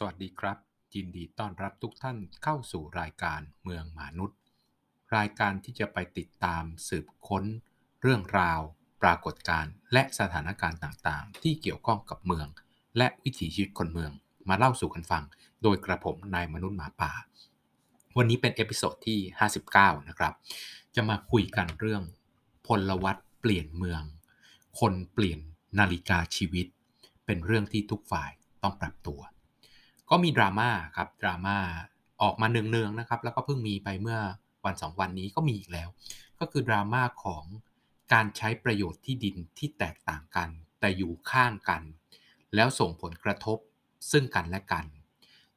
สวัสดีครับ ยินดีต้อนรับทุกท่านเข้าสู่รายการเมืองมนุษย์ รายการที่จะไปติดตามสืบค้น เรื่องราว ปรากฏการณ์และสถานการณ์ต่างๆ ที่เกี่ยวข้องกับเมือง และวิถีชีวิตคนเมืองมาเล่าสู่กันฟัง โดยกระผมนายมนุษย์หมาป่า วันนี้เป็น episode ที่ 59 นะครับ จะมาคุยกันเรื่อง พลวัตเปลี่ยนเมือง คนเปลี่ยนนาฬิกาชีวิต เป็นเรื่องที่ทุกฝ่ายต้องปรับตัว ก็มีดราม่าครับดราม่าออกมาเนืองๆนะครับ แล้วก็เพิ่งมีไปเมื่อวันสองวันนี้ก็มีอีกแล้ว ก็คือดราม่าของการใช้ประโยชน์ที่ดินที่แตกต่างกัน แต่อยู่ข้างกัน แล้วส่งผลกระทบซึ่งกันและกัน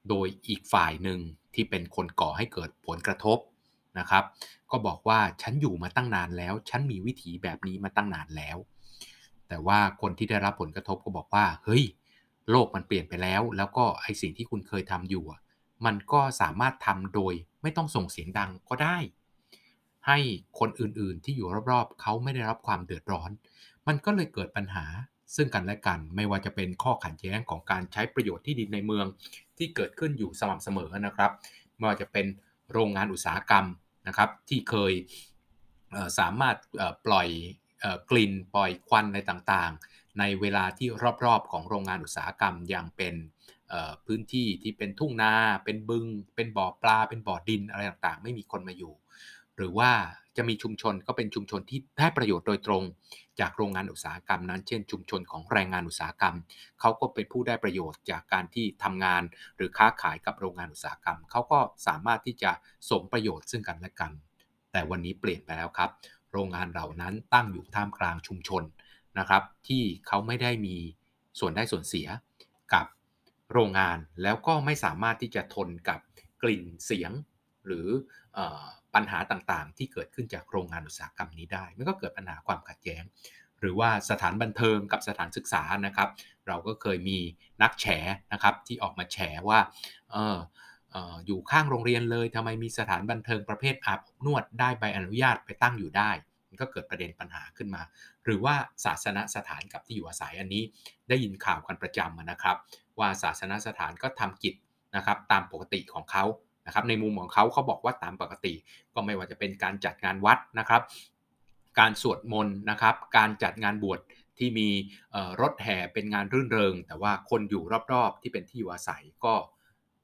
โดยอีกฝ่ายหนึ่งที่เป็นคนก่อให้เกิดผลกระทบนะครับ ก็บอกว่าฉันอยู่มาตั้งนานแล้ว ฉันมีวิถีแบบนี้มาตั้งนานแล้ว แต่ว่าคนที่ได้รับผลกระทบก็บอกว่า เฮ้ย โลกมันเปลี่ยนไปแล้ว แล้วก็ไอสิ่งที่คุณเคยทำอยู่ มันก็สามารถทำโดยไม่ต้องส่งเสียงดังก็ได้ ให้คนอื่นๆที่อยู่รอบๆเขาไม่ได้รับความเดือดร้อน มันก็เลยเกิดปัญหาซึ่งกันและกันไม่ว่าจะเป็นข้อขัดแย้งของการใช้ประโยชน์ที่ดินในเมืองที่เกิดขึ้นอยู่สม่ำเสมอนะครับไม่ว่าจะเป็นโรงงานอุตสาหกรรมนะครับ ที่เคยสามารถปล่อยกลิ่นปล่อยควันอะไรต่างๆ ในเวลาที่รอบๆ ของโรงงานอุตสาหกรรมย่างเป็นพื้นที่ที่เป็นทุ่งนา เป็นบึง เป็นบ่อปลา เป็นบ่อดินอะไรต่างๆ ไม่มีคนมาอยู่ หรือว่าจะมีชุมชนก็เป็นชุมชนที่ได้ประโยชน์โดยตรง จากโรงงานอุตสาหกรรมนั้น เช่น ชุมชนของแรงงานอุตสาหกรรม เขาก็เป็นผู้ได้ประโยชน์จากการที่ทำงานหรือค้าขายกับโรงงานอุตสาหกรรม เขาก็สามารถที่จะสมประโยชน์ซึ่งกันและกัน แต่วันนี้เปลี่ยนไปแล้วครับ โรงงานเหล่านั้นตั้งอยู่ท่ามกลางชุมชน นะครับที่เขาไม่ได้มีส่วนได้ส่วนเสียกับโรงงานแล้วก็ไม่สามารถที่จะทนกับกลิ่นเสียงหรืออปัญหาต่างๆ ที่เกิดขึ้นจากโรงงานอุตสาหกรรมนี้ได้ มันก็เกิดปัญหาความขัดแย้ง หรือว่าสถานบันเทิงกับสถานศึกษานะครับ เราก็เคยมีนักแฉนะครับที่ออกมาแฉว่าเอออยู่ข้างโรงเรียนเลยทำไมมีสถานบันเทิงประเภทอาบอบนวดได้ใบอนุญาตไปตั้งอยู่ได้ มันก็เกิดประเด็นปัญหาขึ้นมา หรือว่าศาสนสถานกับที่อยู่อาศัยอันนี้ได้ยินข่าวกันประจำนะครับ ว่าศาสนสถานก็ทำกิจนะครับตามปกติของเขานะครับในมุมของเขาเขาบอกว่าตามปกติ ก็ไม่ว่าจะเป็นการจัดงานวัดนะครับ การสวดมนต์นะครับ การจัดงานบวชที่มีรถแห่เป็นงานรื่นเริง แต่ว่าคนอยู่รอบๆที่เป็นที่อยู่อาศัยก็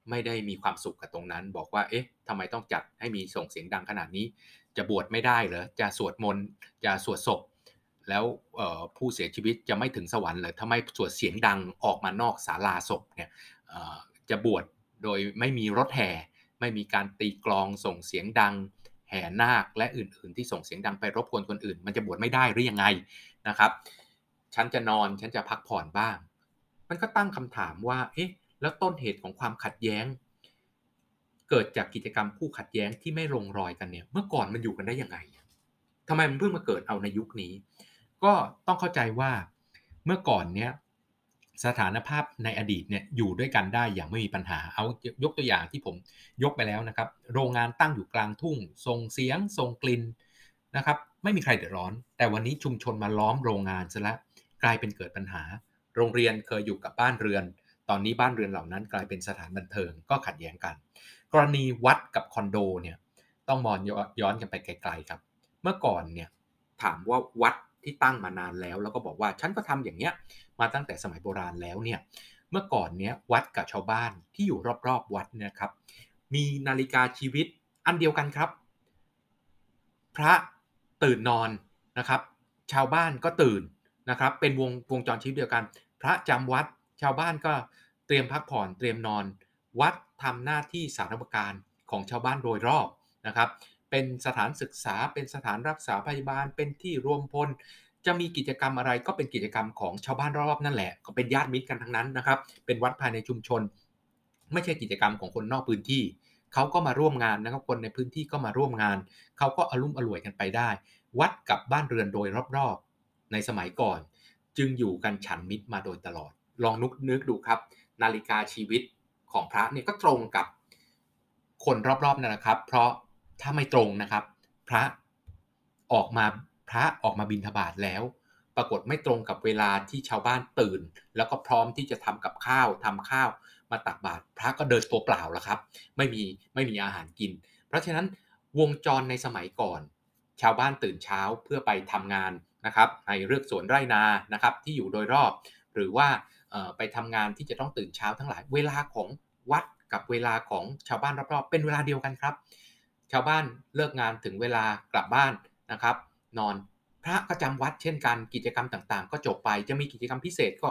ไม่ได้มีความสุขกับตรงนั้น บอกว่าเอ๊ะทำไมต้องจัดให้มีส่งเสียงดังขนาดนี้ จะบวชไม่ได้เหรอจะสวดมนต์จะสวดศพ แล้วผู้เสียชีวิตจะไม่ถึงสวรรค์เลยทำไมสวดเสียงดังออกมานอกศาลาศพเนี่ยจะบวชโดยไม่มีรถแห่ ไม่มีการตีกลองส่งเสียงดัง แห่นาคและอื่น ๆ ที่ส่งเสียงดังไปรบกวนคนอื่น มันจะบวชไม่ได้หรือยังไงนะครับ ฉันจะนอนฉันจะพักผ่อนบ้าง มันก็ตั้งคำถามว่าเอ๊ะแล้วต้นเหตุของความขัดแย้ง เกิดจากกิจกรรมคู่ขัดแย้งที่ไม่ลงรอยกันเนี่ย เมื่อก่อนมันอยู่กันได้ยังไงทำไมมันเพิ่งมาเกิดเอาในยุคนี้ ก็ต้องเข้าใจว่าเมื่อก่อนเนี้ยสถานภาพในอดีตเนี่ยอยู่ด้วยกันได้อย่างไม่มีปัญหา เอายกตัวอย่างที่ผมยกไปแล้วนะครับ โรงงานตั้งอยู่กลางทุ่งส่งเสียงส่งกลิ่นนะครับ ไม่มีใครเดือดร้อน แต่วันนี้ชุมชนมาล้อมโรงงานซะแล้วกลายเป็นเกิดปัญหา โรงเรียนเคยอยู่กับบ้านเรือน ตอนนี้บ้านเรือนเหล่านั้นกลายเป็นสถานบันเทิงก็ขัดแย้งกัน กรณีวัดกับคอนโดเนี่ยต้องมองย้อนกันไปไกลๆครับ เมื่อก่อนเนี่ยถามว่าวัดที่ตั้งมานานแล้ว แล้วก็บอกว่าฉันก็ทำอย่างเนี้ยมาตั้งแต่สมัยโบราณแล้วเนี่ยเมื่อก่อนเนี้ยวัดกับชาวบ้านที่อยู่รอบๆวัดเนี่ยครับ มีนาฬิกาชีวิตอันเดียวกันครับ พระตื่นนอนนะครับ ชาวบ้านก็ตื่นนะครับ เป็นวงวงจรชีวิตเดียวกัน พระจำวัดชาวบ้านก็เตรียมพักผ่อนเตรียมนอน วัดทำหน้าที่สารณการของชาวบ้านโดยรอบนะครับ เป็นสถานศึกษา เป็นสถานรักษาพยาบาล เป็นที่รวมพล จะมีกิจกรรมอะไรก็เป็นกิจกรรมของชาวบ้านรอบนั่นแหละ ก็เป็นญาติมิตรกันทั้งนั้นนะครับ เป็นวัดภายในชุมชน ไม่ใช่กิจกรรมของคนนอกพื้นที่ เขาก็มาร่วมงานนะครับ คนในพื้นที่ก็มาร่วมงาน เขาก็อารมณ์อร่วยกันไปได้ วัดกับบ้านเรือนโดยรอบๆ ในสมัยก่อน จึงอยู่กันฉันมิตรมาโดยตลอด ลองนึกนึกดูครับ นาฬิกาชีวิต ของพระเนี่ยก็ตรงกับคนรอบๆนั่นแหละครับ เพราะถ้าไม่ตรงนะครับ พระออกมาพระออกมาบินทบาทแล้ว ปรากฏไม่ตรงกับเวลาที่ชาวบ้านตื่น แล้วก็พร้อมที่จะทำกับข้าวทำข้าวมาตักบาตรพระก็เดินตัวเปล่าแล้วครับ ไม่มีไม่มีอาหารกิน เพราะฉะนั้นวงจรในสมัยก่อน ชาวบ้านตื่นเช้าเพื่อไปทำงานนะครับในเรือกสวนไร่นานะครับที่อยู่โดยรอบ หรือว่าไปทำงานที่จะต้องตื่นเช้าทั้งหลาย เวลาของ วัดกับเวลาของชาวบ้านรอบๆ เป็นเวลาเดียวกันครับ ชาวบ้านเลิกงานถึงเวลากลับบ้านนะครับ นอนพระก็จำวัดเช่นกันกิจกรรมต่างๆ ก็จบไปจะมีกิจกรรมพิเศษก็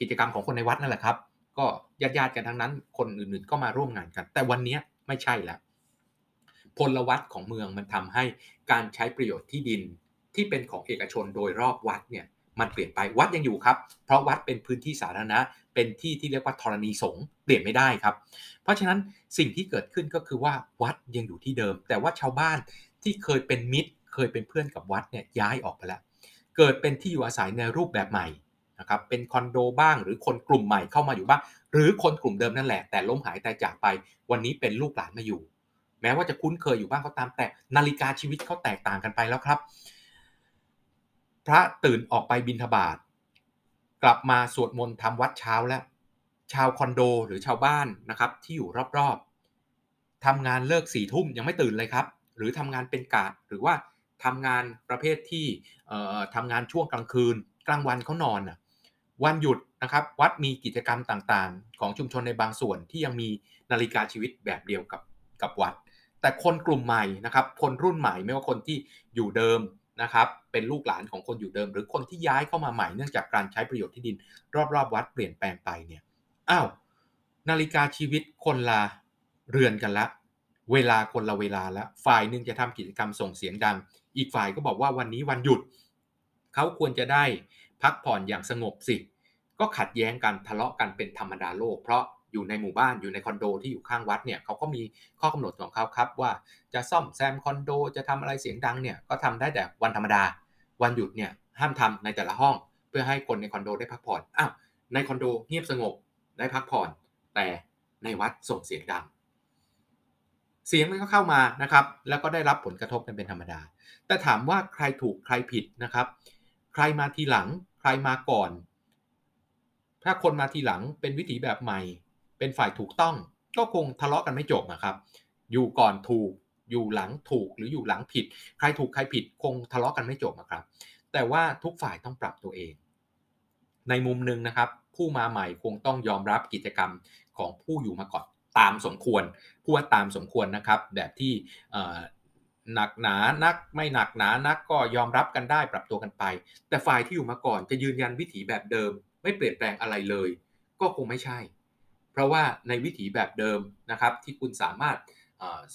กิจกรรมของคนในวัดนั่นแหละครับ ก็ญาติๆกันทั้งนั้น คนอื่นๆก็มาร่วมงานกัน แต่วันนี้ไม่ใช่แล้วพลวัตของเมืองมันทำให้การใช้ประโยชน์ที่ดินที่เป็นของเอกชนโดยรอบวัดเนี่ย มันเปลี่ยนไปวัดยังอยู่ครับ เพราะวัดเป็นพื้นที่สาธารณะ เป็นที่ที่เรียกว่าธรณีสงฆ์เปลี่ยนไม่ได้ครับ เพราะฉะนั้นสิ่งที่เกิดขึ้นก็คือว่าวัดยังอยู่ที่เดิม แต่ว่าชาวบ้านที่เคยเป็นมิตร เคยเป็นเพื่อนกับวัดเนี่ยย้ายออกไปแล้ว เกิดเป็นที่อยู่อาศัยในรูปแบบใหม่นะครับเป็นคอนโดบ้างหรือคนกลุ่มใหม่เข้ามาอยู่บ้าง หรือคนกลุ่มเดิมนั่นแหละ แต่ล้มหายตายจากไป วันนี้เป็นลูกหลานมาอยู่ แม้ว่าจะคุ้นเคยอยู่บ้างก็ตามแต่นาฬิกาชีวิตเขาแตกต่างกันไปแล้วครับ พระตื่นออกไปบินทบาทกลับมาสวดมนต์ทำวัดเช้าแล้ว ชาวคอนโดหรือชาวบ้านนะครับ ที่อยู่รอบๆทำงานเลิกสี่ทุ่มยังไม่ตื่นเลยครับ หรือทำงานเป็นกะหรือว่าทำงานประเภทที่ทำงานช่วงกลางคืน กลางวันเขานอนวันหยุดนะครับวัดมีกิจกรรมต่างๆ ของชุมชนในบางส่วนที่ยังมีนาฬิกาชีวิตแบบเดียวกับกับวัด แต่คนกลุ่มใหม่นะครับคนรุ่นใหม่ไม่ว่าคนที่อยู่เดิม นะครับเป็นลูกหลานของคนอยู่เดิม หรือคนที่ย้ายเข้ามาใหม่เนื่องจากการใช้ประโยชน์ที่ดิน รอบๆวัดเปลี่ยนแปลงไปเนี่ยอ้าวนาฬิกาชีวิตคนละเรือนกันละ เวลาคนละเวลาละฝ่ายหนึ่งจะทำกิจกรรมส่งเสียงดัง อีกฝ่ายก็บอกว่าวันนี้วันหยุด เขาควรจะได้พักผ่อนอย่างสงบสิ ก็ขัดแย้งกันทะเลาะกันเป็นธรรมดาโลก เพราะ อยู่ในหมู่บ้านอยู่ในคอนโดที่อยู่ข้างวัดเนี่ยเขาก็มีข้อกำหนดของเขาครับว่าจะซ่อมแซมคอนโดจะทำอะไรเสียงดังเนี่ยก็ทำได้แต่วันธรรมดา วันหยุดเนี่ยห้ามทำในแต่ละห้อง เพื่อให้คนในคอนโดได้พักผ่อนอ้าวในคอนโดเงียบสงบได้พักผ่อน แต่ในวัดส่งเสียงดัง เสียงมันก็เข้ามานะครับ แล้วก็ได้รับผลกระทบกันเป็นธรรมดา แต่ถามว่าใครถูกใครผิดนะครับ ใครมาทีหลัง ใครมาก่อน ถ้าคนมาทีหลังเป็นวิถีแบบใหม่ เป็นฝ่ายถูกต้อง ก็คงทะเลาะกันไม่จบนะครับ อยู่ก่อนถูกอยู่หลังถูกหรืออยู่หลังผิด ใครถูกใครผิดคงทะเลาะกันไม่จบนะครับ แต่ว่าทุกฝ่ายต้องปรับตัวเอง ในมุมหนึ่งนะครับ ผู้มาใหม่คงต้องยอมรับกิจกรรมของผู้อยู่มาก่อนตามสมควรผู้ว่าตามสมควรนะครับ แบบที่หนักหนานักไม่หนักหนานักก็ยอมรับกันได้ปรับตัวกันไป แต่ฝ่ายที่อยู่มาก่อนจะยืนยันวิถีแบบเดิม ไม่เปลี่ยนแปลงอะไรเลย ก็คงไม่ใช่ เพราะว่าในวิถีแบบเดิมนะครับที่คุณสามารถ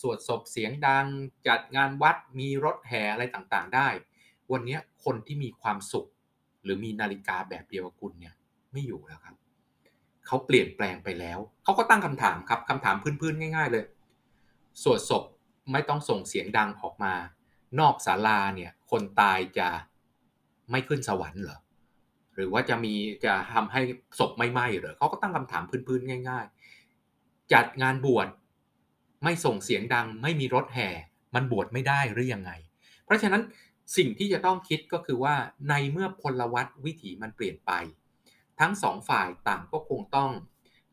สวดศพเสียงดัง จัดงานวัดมีรถแห่อะไรต่างๆ ได้ วันนี้คนที่มีความสุข หรือมีนาฬิกาแบบเดียวกับคุณเนี่ยไม่อยู่แล้วครับเขาเปลี่ยนแปลงไปแล้ว เขาก็ตั้งคำถามครับคำถามพื้นๆง่าย ๆ เลย สวดศพไม่ต้องส่งเสียงดังออกมา นอกศาลาเนี่ยคนตายจะไม่ขึ้นสวรรค์เหรอ หรือว่าจะมีจะทำให้ศพไม่ไหม้หรือเขาก็ตั้งคำถามพื้นๆง่าย ๆ จัดงานบวชไม่ส่งเสียงดัง ไม่มีรถแห่ มันบวชไม่ได้หรือยังไง เพราะฉะนั้นสิ่งที่จะต้องคิดก็คือว่าในเมื่อพลวัตวิถีมันเปลี่ยนไป ทั้งสองฝ่ายต่างก็คงต้อง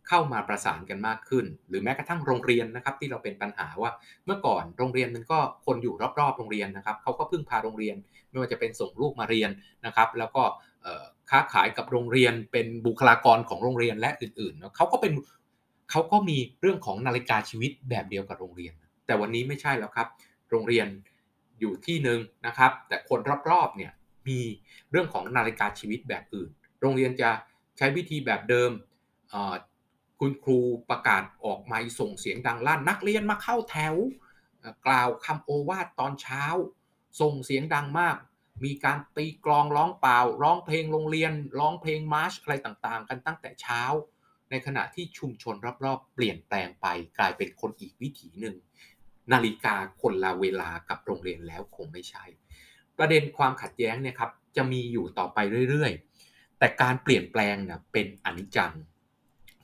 เข้ามาประสานกันมากขึ้น หรือแม้กระทั่งโรงเรียนนะครับ ที่เราเป็นปัญหาว่าเมื่อก่อนโรงเรียนมันก็คนอยู่รอบๆ โรงเรียนนะครับเขาก็พึ่งพาโรงเรียน ไม่ว่าจะเป็นส่งลูกมาเรียนนะครับ แล้วก็ ค้าขายกับโรงเรียนเป็นบุคลากรของโรงเรียนและอื่นๆเขาก็เป็นเขาก็มีเรื่องของนาฬิกาชีวิตแบบเดียวกับโรงเรียน แต่วันนี้ไม่ใช่แล้วครับ โรงเรียนอยู่ที่หนึ่งนะครับ แต่คนรอบๆเนี่ยมีเรื่องของนาฬิกาชีวิตแบบอื่น โรงเรียนจะใช้วิธีแบบเดิม คุณครูประกาศออกไมส่งเสียงดังลั่น นักเรียนมาเข้าแถว กล่าวคำโอวาทตอนเช้า ส่งเสียงดังมาก มีการตีกลองร้องเปล่า ร้องเพลงโรงเรียน ร้องเพลงมาร์ชอะไรต่างๆ กันตั้งแต่เช้า ในขณะที่ชุมชนรอบๆ เปลี่ยนแปลงไปกลายเป็นคนอีกวิถีหนึ่ง นาฬิกาคนละเวลากับโรงเรียนแล้วคงไม่ใช่ ประเด็นความขัดแย้งเนี่ยครับจะมีอยู่ต่อไปเรื่อยๆ แต่การเปลี่ยนแปลงเนี่ยเป็นอนิจจัง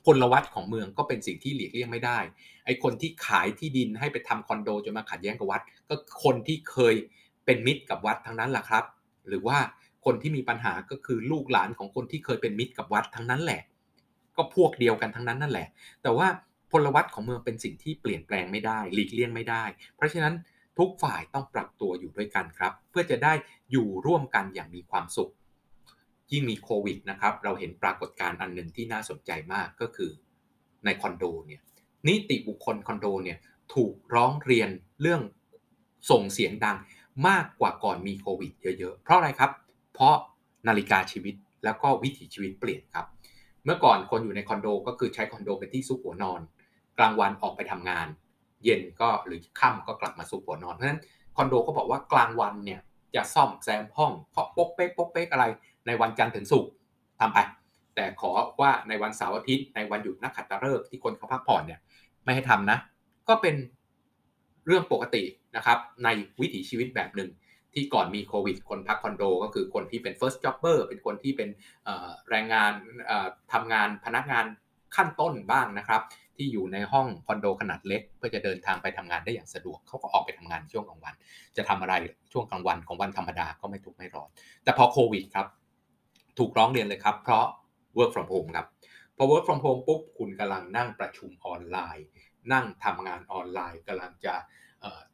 พลวัตของเมืองก็เป็นสิ่งที่หลีกเลี่ยงไม่ได้ ไอ้คนที่ขายที่ดินให้ไปทำคอนโดจนมาขัดแย้งกับวัด ก็คนที่เคย เป็นมิตรกับวัดทั้งนั้นแหละครับ หรือว่าคนที่มีปัญหาก็คือลูกหลานของคนที่เคยเป็นมิตรกับวัดทั้งนั้นแหละ ก็พวกเดียวกันทั้งนั้นนั่นแหละ แต่ว่าพลวัตของเมืองเป็นสิ่งที่เปลี่ยนแปลงไม่ได้ หลีกเลี่ยงไม่ได้ เพราะฉะนั้นทุกฝ่ายต้องปรับตัวอยู่ด้วยกันครับ เพื่อจะได้อยู่ร่วมกันอย่างมีความสุข ยิ่งมีโควิดนะครับ เราเห็นปรากฏการณ์อันหนึ่งที่น่าสนใจมากก็คือในคอนโดเนี่ยนิติบุคคลคอนโดเนี่ยถูกร้องเรียนเรื่องส่งเสียงดัง มากกว่าก่อนมีโควิดเยอะๆ เพราะอะไรครับ เพราะนาฬิกาชีวิตแล้วก็วิถีชีวิตเปลี่ยนครับ เมื่อก่อนคนอยู่ในคอนโดก็คือใช้คอนโดเป็นที่ซุกหัวนอน กลางวันออกไปทำงาน เย็นก็หรือค่ำก็กลับมาซุกหัวนอน เพราะฉะนั้นคอนโดก็บอกว่ากลางวันเนี่ยจะซ่อมแซมห้องเคาะป๊กเป๊กป๊กเป๊กอะไรในวันจันทร์ถึงศุกร์ทำไป แต่ขอว่าในวันเสาร์อาทิตย์ในวันหยุดนักขัตฤกษ์ที่คนเขาพักผ่อนเนี่ยไม่ให้ทำนะ ก็เป็นเรื่องปกติ นะครับในวิถีชีวิตแบบหนึ่งที่ก่อนมีโควิด คนพักคอนโด ก็คือคนที่เป็น first jobber เป็นคนที่เป็นแรงงานทำงานพนักงานขั้นต้นบ้างนะครับ ที่อยู่ในห้องคอนโดขนาดเล็ก เพื่อจะเดินทางไปทำงานได้อย่างสะดวกเขาก็ออกไปทำงานช่วงกลางวัน จะทำอะไรช่วงกลางวันของวันธรรมดาก็ไม่ทุกข์ไม่ร้อน แต่พอโควิดครับ ถูกร้องเรียนเลยครับ เพราะ work from home ครับพอ work from home ปุ๊บคุณกำลังนั่งประชุมออนไลน์ นั่งทำงานออนไลน์กำลังจะ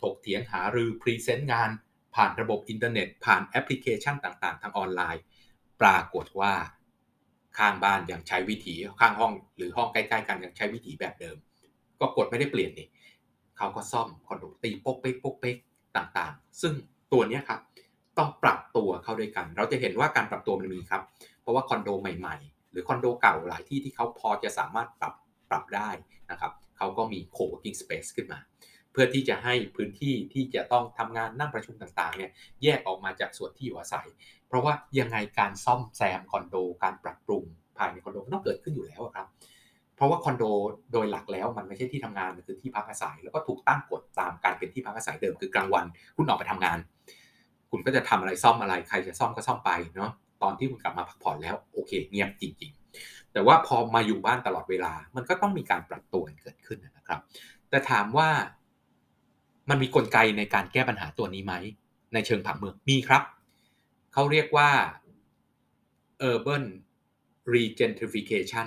ถกเถียงหารือ present งาน ผ่านระบบอินเทอร์เน็ต ผ่านแอปพลิเคชันต่างๆ ทางออนไลน์ ปรากฏว่าข้างบ้านยังใช้วิถีข้างห้อง หรือห้องใกล้ๆกันยังใช้วิถีแบบเดิม ก็กดไม่ได้เปลี่ยนนี่เขาก็ซ่อมคอนโดตีปกเป๊กปกเป๊กต่างๆ ซึ่งตัวนี้ครับต้องปรับตัวเข้าด้วยกัน เราจะเห็นว่าการปรับตัวมันมีครับ เพราะว่าคอนโดใหม่ๆ หรือคอนโดเก่าหลายที่ที่เขาพอจะสามารถปรับปรับได้นะครับเขาก็มี co-working space ขึ้นมา พื่อที่จะให้พื้นที่ที่จะต้องทำงานนั่งประชุมต่างๆเนี่ยแยกออกมาจากส่วนที่อยู่อาศัย เพราะว่ายังไงการซ่อมแซมคอนโดการปรับปรุงภายในคอนโดต้องเกิดขึ้นอยู่แล้วครับเพราะว่าคอนโดโดยหลักแล้วมันไม่ใช่ที่ทำงานมันคือที่พักอาศัย แล้วก็ถูกตั้งกฎตามการเป็นที่พักอาศัยเดิมคือกลางวัน คุณออกไปทำงาน คุณก็จะทำอะไรซ่อมอะไรใครจะซ่อมก็ซ่อมไปเนาะตอนที่คุณกลับมาพักผ่อนแล้วโอเค เงียบจริง ๆ แต่ว่าพอมาอยู่บ้านตลอดเวลามันก็ต้องมีการปรับตัวเกิดขึ้นนะครับ แต่ถามว่า มันมีกลไกในการแก้ปัญหาตัวนี้ไหม ในเชิงผังเมืองมีครับ เขาเรียกว่า urban regentrification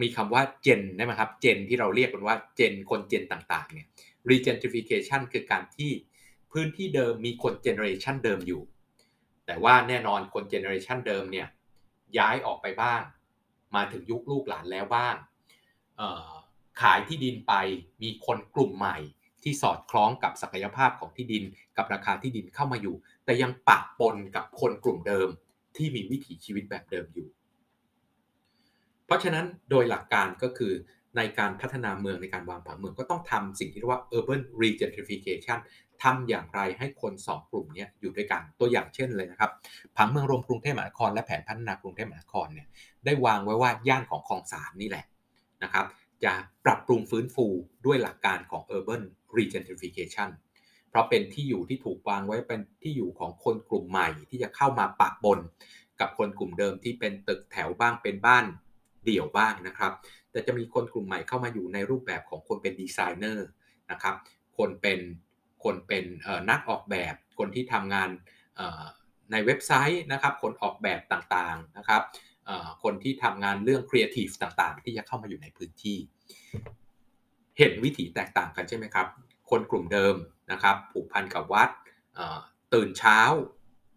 มีคำว่า gen ได้ไหมครับ gen ที่เราเรียกกันว่า gen คน gen ต่างๆเนี่ย regentrification คือการที่พื้นที่เดิมมีคน generation เดิมอยู่ แต่ว่าแน่นอนคน generation เดิมเนี่ยย้ายออกไปบ้าง มาถึงยุคลูกหลานแล้วบ้างขายที่ดินไปมีคนกลุ่มใหม่ ที่สอดคล้องกับศักยภาพของที่ดิน กับราคาที่ดินเข้ามาอยู่ แต่ยังปะปนกับคนกลุ่มเดิมที่มีวิถีชีวิตแบบเดิมอยู่ เพราะฉะนั้นโดยหลักการก็คือในการพัฒนาเมืองในการวางผังเมืองก็ต้องทำสิ่งที่เรียกว่า urban regentrification ทำอย่างไรให้คน 2 กลุ่มนี้อยู่ด้วยกันตัวอย่างเช่นเลยนะครับผังเมืองรวมกรุงเทพมหานครและแผนพัฒนากรุงเทพมหานครเนี่ยได้วางไว้ว่าย่านของคลองสามนี่แหละนะครับ จะปรับปรุงฟื้นฟูด้วยหลักการของ urban regentrification เพราะเป็นที่อยู่ที่ถูกวางไว้เป็นที่อยู่ของคนกลุ่มใหม่ที่จะเข้ามาปะปนกับคนกลุ่มเดิมที่เป็นตึกแถวบ้างเป็นบ้านเดี่ยวบ้างนะครับ แต่จะมีคนกลุ่มใหม่เข้ามาอยู่ในรูปแบบของคนเป็นดีไซเนอร์นะครับ คนเป็นคนเป็นนักออกแบบ คนที่ทำงานในเว็บไซต์นะครับ คนออกแบบต่างๆนะครับ คนที่ทำงานเรื่องครีเอทีฟต่างๆ ที่จะเข้ามาอยู่ในพื้นที่ เห็นวิถีแตกต่างกันใช่ไหมครับ คนกลุ่มเดิมนะครับผูกพันกับวัดตื่นเช้า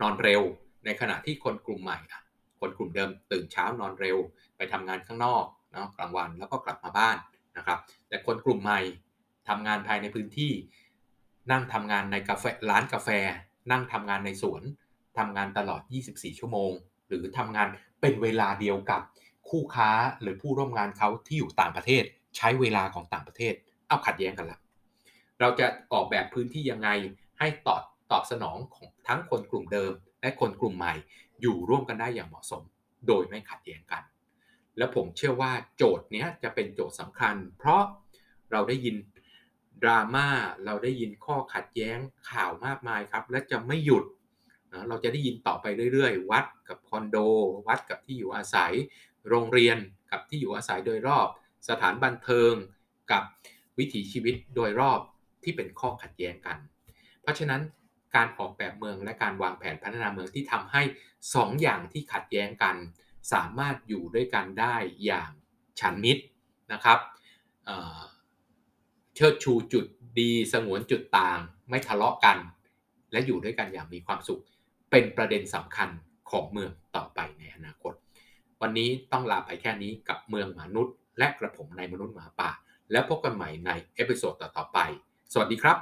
นอนเร็ว ในขณะที่คนกลุ่มใหม่คนกลุ่มเดิมตื่นเช้านอนเร็ว ไปทำงานข้างนอกนะกลางวันแล้วก็กลับมาบ้านนะครับ แต่คนกลุ่มใหม่ทำงานภายในพื้นที่ นั่งทำงานในกาแฟร้านกาแฟ นั่งทำงานในสวนทำงานตลอด 24 ชั่วโมง หรือทำงาน เป็นเวลาเดียวกับคู่ค้าหรือผู้ร่วมงานเขาที่อยู่ต่างประเทศ ใช้เวลาของต่างประเทศ เอาขัดแย้งกันละเราจะออกแบบพื้นที่ยังไงให้ตอบตอบสนองของทั้งคนกลุ่มเดิม และคนกลุ่มใหม่ อยู่ร่วมกันได้อย่างเหมาะสม โดยไม่ขัดแย้งกัน และผมเชื่อว่าโจทย์นี้จะเป็นโจทย์สำคัญ เพราะเราได้ยินดราม่าเราได้ยินข้อขัดแย้งข่าวมากมายครับ และจะไม่หยุด นะเราจะได้ยินต่อไปเรื่อยๆ วัดกับคอนโด วัดกับที่อยู่อาศัย โรงเรียนกับที่อยู่อาศัยโดยรอบ สถานบันเทิงกับวิถีชีวิตโดยรอบที่เป็นข้อขัดแย้งกัน เพราะฉะนั้นการออกแบบเมืองและการวางแผนพัฒนาเมืองที่ทำให้2ออย่างที่ขัดแย้งกัน สามารถอยู่ด้วยกันได้อย่างฉันท์มิตรนะครับเชิดชูจุดดีสงวนจุดต่าง ไม่ทะเลาะกัน และอยู่ด้วยกันอย่างมีความสุข เป็นประเด็นสำคัญของเมืองต่อไปในอนาคต วันนี้ต้องลาไปแค่นี้กับเมืองมนุษย์ และกระผมนายมนุษย์หมาป่า แล้วพบกันใหม่ใน episode ต่อๆไป สวัสดีครับ